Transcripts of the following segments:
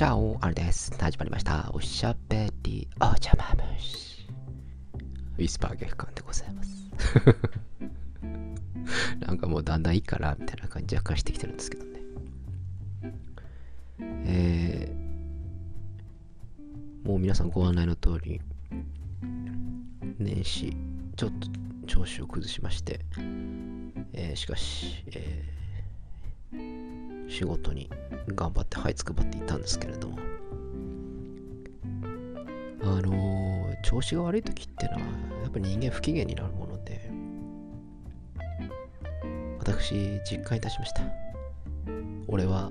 じゃあ、あれです。始まりました。おしゃべりおじゃま虫。ウィスパー月間でございます。なんかもうだんだんいいかな、みたいな感じ若干してきてるんですけどね。えー、もう皆さんご案内の通り、年始、ちょっと調子を崩しまして、えーしかし、えー仕事に頑張って這いつくばっていたんですけれども。あのー調子が悪い時ってのはやっぱり人間不機嫌になるもので私実感いたしました。俺は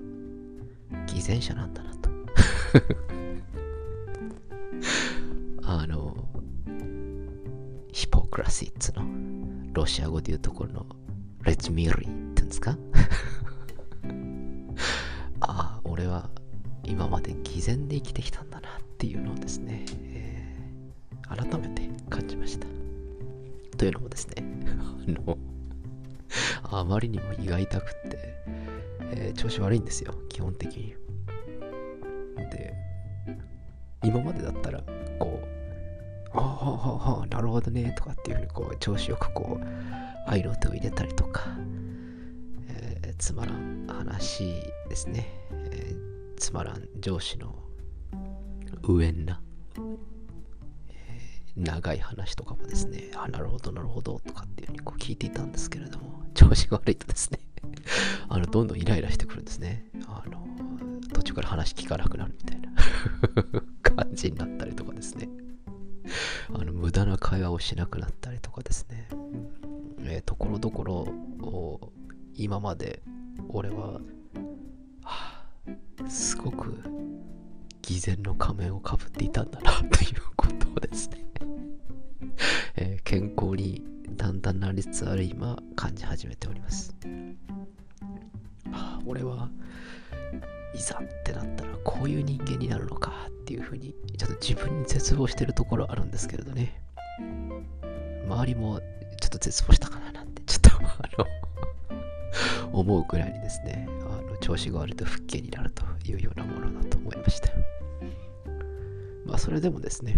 偽善者なんだなと。あのヒポクラシーっつのロシア語で言うところのレッツミリーって言うんですか？今まで偽善で生きてきたんだなっていうのをですね、えー改めて感じました。というのもですね、あの、あまりにも胃が痛くって、えー調子悪いんですよ、基本的に。で、今までだったら、こう、ああ、はあ、あ、なるほどね、とかっていうふうに、こう、調子よくこう、愛の手を入れたりとか、えーつまらん話ですね、えーつまらん上司の上んな、えー長い話とかもですね、あ、なるほど、なるほど、とかっていうふうにこう聞いていたんですけれども、調子が悪いとですね、あの、どんどんイライラしてくるんですね。あの、途中から話聞かなくなるみたいな 感じになったりとかですね。あの、無駄な会話をしなくなったりとかですね。えーところどころ今まで俺は、すごく偽善の仮面をかぶっていたんだなということをですね、えー健康にだんだんなりつつある今感じ始めております、はあ俺はいざってなったらこういう人間になるのかっていうふうにちょっと自分に絶望してるところあるんですけれどね。周りもちょっと絶望したかななんてちょっと あの思うくらいにですね。調子が悪いと不景になるというようなものだと思いましたまあそれでもですね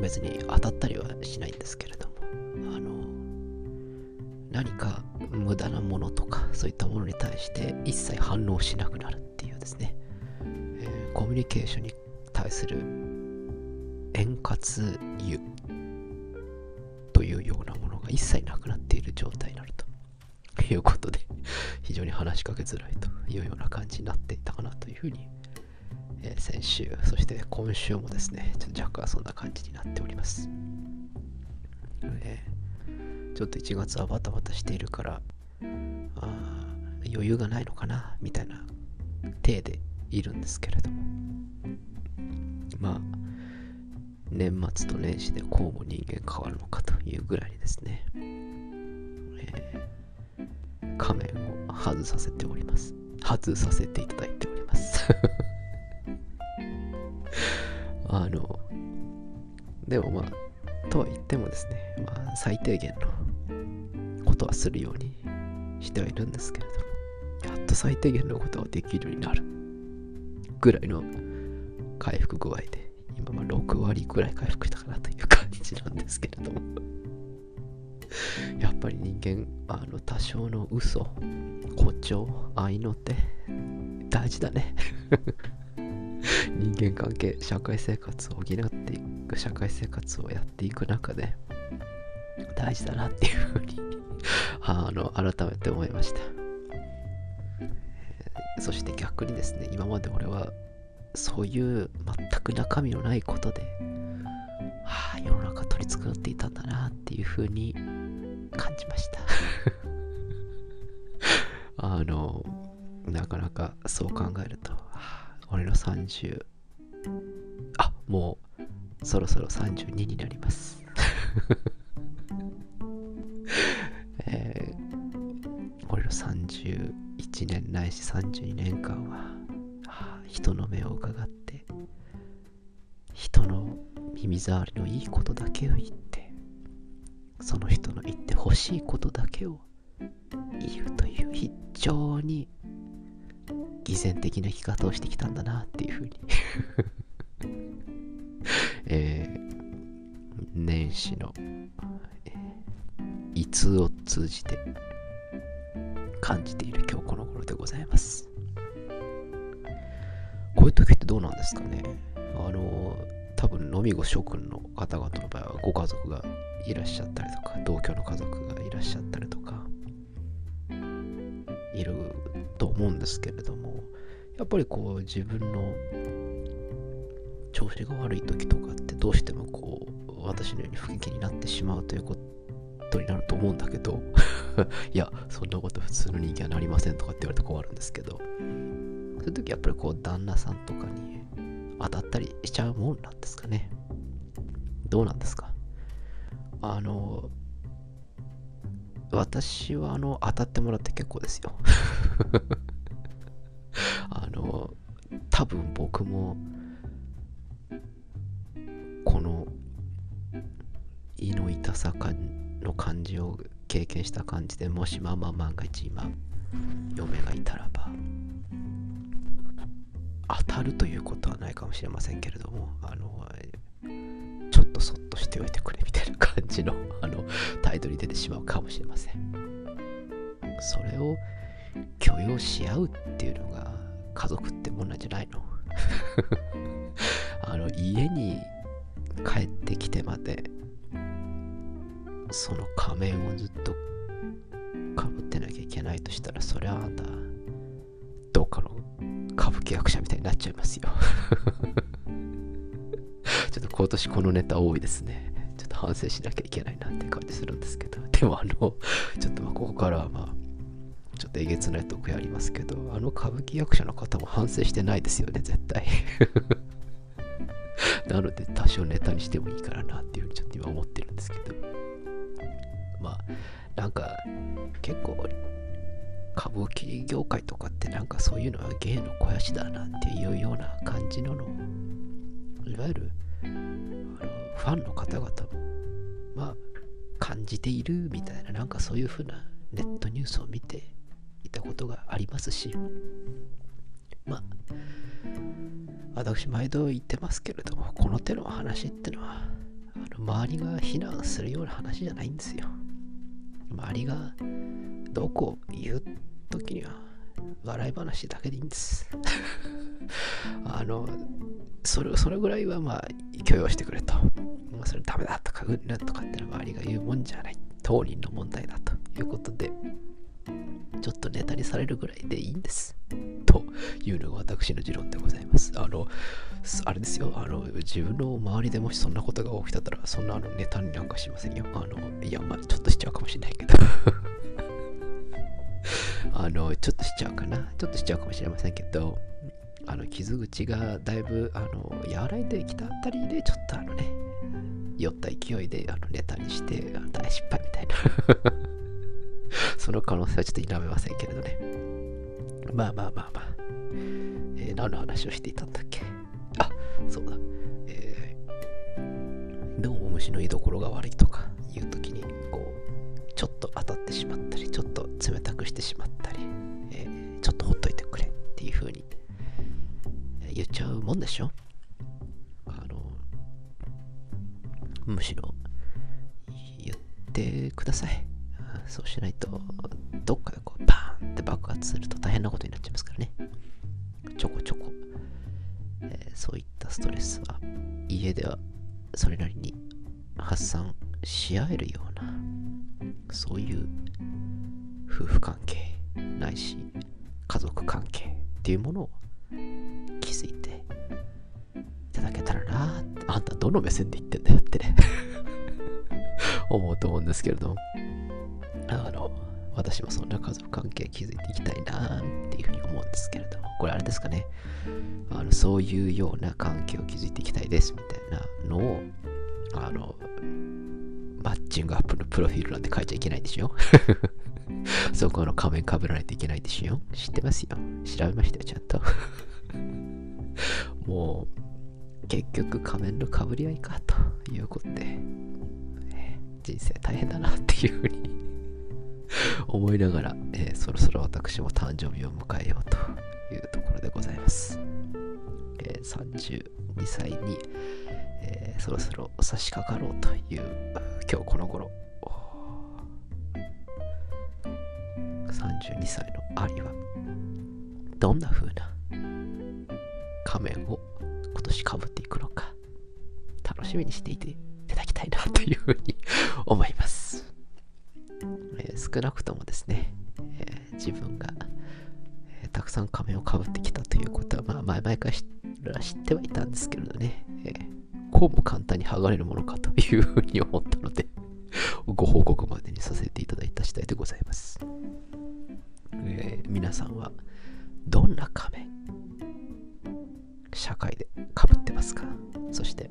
別に当たったりはしないんですけれどもあの何か無駄なものとかそういったものに対して一切反応しなくなるっていうですね、えーコミュニケーションに対する円滑油というようなものが一切なくなっている状態になるということで非常に話しかけづらいというような感じになっていたかなというふうに、えー先週そして今週もですねちょっと若干そんな感じになっております、えーちょっと1月はバタバタしているからあ余裕がないのかなみたいな体でいるんですけれども。まあ年末と年始でこうも人間変わるのかというぐらいにですね、えー仮面外させております。外させていただいております。あのでもまあとは言ってもですねまあ最低限のことはするようにしてはいるんですけれどもやっと最低限のことができるようになるぐらいの回復具合で今ま6割ぐらい回復したかなという感じなんですけれども。ぱり人間あの多少の嘘誇張愛の手大事だね。人間関係社会生活を補っていく社会生活をやっていく中で大事だなっていうふうに あの改めて思いました。そして逆にですね今まで俺はそういう全く中身のないことで、はあ、世の中取り繕っていたんだなっていうふうに感じました。あのなかなかそう考えると、俺の30あもうそろそろ32になります。えー俺の31年ないし32年間は、人の目を伺って人の耳障りのいいことだけを言ってその人の言ってほしいことだけを言うという非常に偽善的な生き方をしてきたんだなっていうふうに えー、年始の、えー、を通じて感じている今日この頃でございます。こういう時ってどうなんですかね？あの、多分飲み子諸君の方々の場合はご家族がいらっしゃったりとか、同居の家族がいらっしゃったりとか、いると思うんですけれども、やっぱりこう自分の調子が悪い時とかってどうしてもこう私のように不景気になってしまうということになると思うんだけど いやそんなこと普通の人間はなりませんとかって言われて困るんですけどそういう時やっぱりこう旦那さんとかに当たったりしちゃうもんなんですかね。どうなんですか。あの私はあの当たってもらって結構ですよ。あの多分僕もこの胃の痛さかの感じを経験した感じでもしママ万が一今嫁がいたらば当たるということはないかもしれませんけれどもあのちょっとそっとしておいてくれみたいな感じの あの態度に出てしまうかもしれません。それを許容し合うっていうのが家族ってもんなんじゃないの？あの家に帰ってきてまでその仮面をずっとかぶってなきゃいけないとしたらそりゃあんた舞伎役者みたいになっちゃいますよちょっと今年このネタ多いですねちょっと反省しなきゃいけないなって感じするんですけどでもあのちょっとまここからはまあちょっとえげつないとこやりますけどあの歌舞伎役者の方も反省してないですよね絶対なので多少ネタにしてもいいからなっていうふうにちょっと今思ってるんですけどまあなんか結構歌舞伎業界とかってなんかそういうのは芸の肥やしだなっていうような感じのの。いわゆるあのファンの方々もまあ感じているみたいななんかそういうふうなネットニュースを見ていたことがありますし。まあ私毎度言ってますけれどもこの手の話ってのはあの周りが非難するような話じゃないんですよ。周りがどこを言う時には笑い話だけでいいんです あのそれそれぐらいはまあ許容してくれとそれダメだとかうんぬとかってのは周りが言うもんじゃない当人の問題だということでちょっとネタにされるぐらいでいいんです。というのが私の持論でございます。あの、あれですよ、あの、自分の周りでもしそんなことが起きたら、そんなあのネタになんかしませんよ。あの、いや、まあちょっとしもしれないけど。あの、ちょっとしちゃうかな。ちょっとしちゃうかもしれませんけど、あの、傷口がだいぶ、あの、和らいできたあたりで、ちょっとあのね、酔った勢いであのネタにして大失敗みたいな その可能性はちょっと否めませんけれどね。まあまあまあまあ。えー、何の話をしていたんだっけ？あ、そうだ。えー、どうも虫の居所が悪いとかいう時に、ちょっと当たってしまったり、ちょっと冷たくしてしまったり、えー、ちょっとほっといてくれっていう風に言っちゃうもんでしょ？あの、むしろ言ってください。そうしないと、どっかでこう、バーンって爆発すると大変なことになっちゃいますからね。ちょこちょこ、えー、そういったストレスは、家ではそれなりに発散し合えるような、そういう夫婦関係ないし、家族関係っていうものを築いていただけたらなあんたどの目線で言ってんだよってね。思うと思うんですけれども。あの、私もそんな家族関係築いていきたいなっていうふうに思うんですけれども、これあれですかね、あのそういうような関係を築いていきたいですみたいなのを、あの、チングアップのプロフィールなんて書いちゃいけないですよ。そこの仮面かぶらないといけないですよ。知ってますよ。調べましたよ、ちゃんと。もう、結局仮面のかぶり合いかということで、人生大変だなっていうふうに 思いながら、えーそろそろ私も誕生日を迎えようというところでございます。えー32歳に、ーそろそろ差し掛かろうという今日この頃。32歳のアリはどんな風な仮面を今年かぶっていくのか楽しみにしていていただきたいなというふうに思います、えー少なくともですね、えー自分が、えーたくさん仮面をかぶってきたということは、まあ、前々から知ってはいたんですけれどね、こうも簡単に剥がれるものかというふうに思ったので ご報告までにさせていただいた次第でございます、えー皆さんはどんな仮面社会でかぶってますか？そして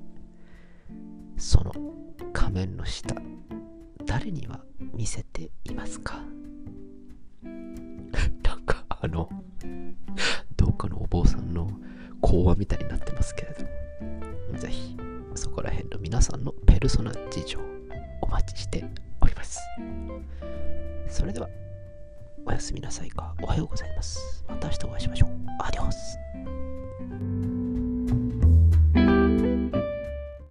その仮面の下誰には見せていますか？なんかあのどっかのお坊さんの講話みたいになってますけれどぜひ。皆さんのペルソナ事情お待ちしております。それではおやすみなさいか。おはようございます。また明日お会いしましょう。アディオス。